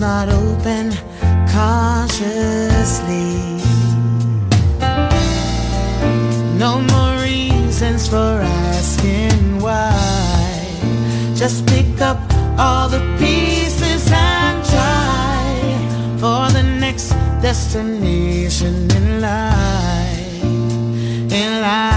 not open cautiously. No more reasons for asking why. Just pick up all the pieces and try for the next destination in life. In life.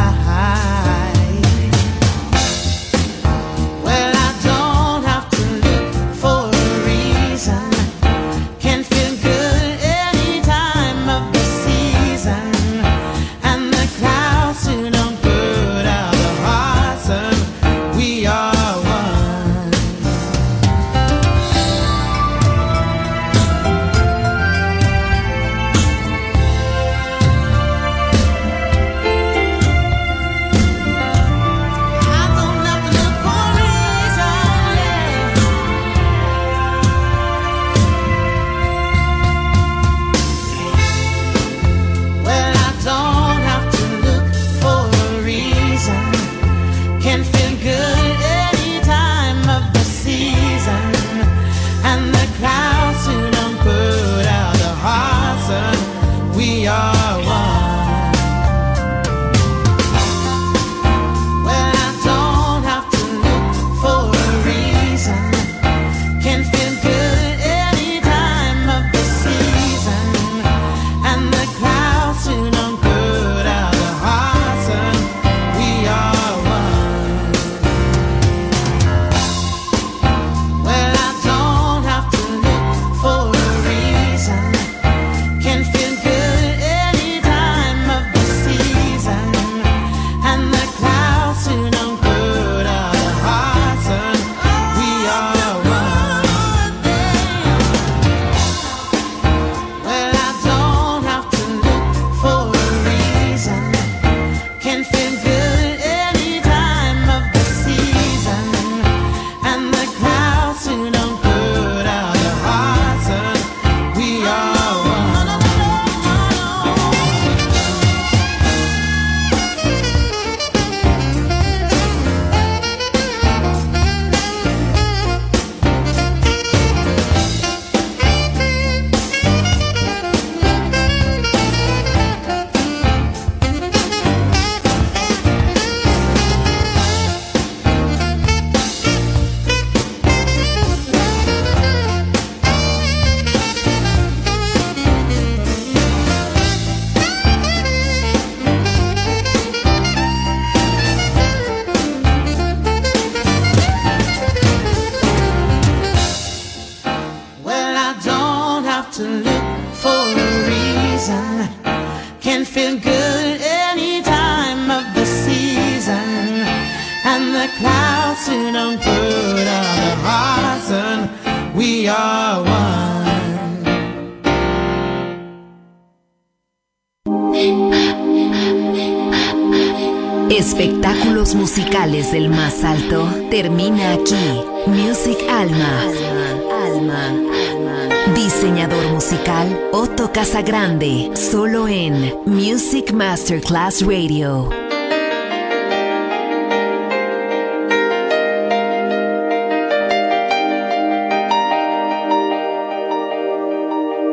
Grande, solo en Music Masterclass Radio.